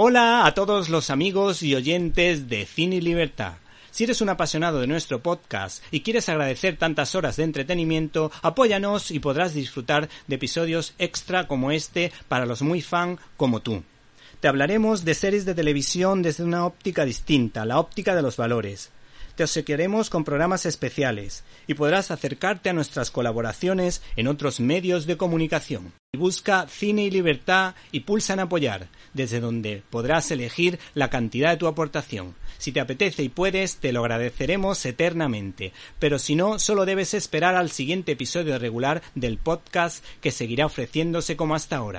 Hola a todos los amigos y oyentes de Cine y Libertad. Si eres un apasionado de nuestro podcast y quieres agradecer tantas horas de entretenimiento, apóyanos y podrás disfrutar de episodios extra como este para los muy fan como tú. Te hablaremos de series de televisión desde una óptica distinta, la óptica de los valores. Te obsequiaremos con programas especiales y podrás acercarte a nuestras colaboraciones en otros medios de comunicación. Busca Cine y Libertad y pulsa en apoyar, desde donde podrás elegir la cantidad de tu aportación. Si te apetece y puedes, te lo agradeceremos eternamente, pero si no, solo debes esperar al siguiente episodio regular del podcast que seguirá ofreciéndose como hasta ahora.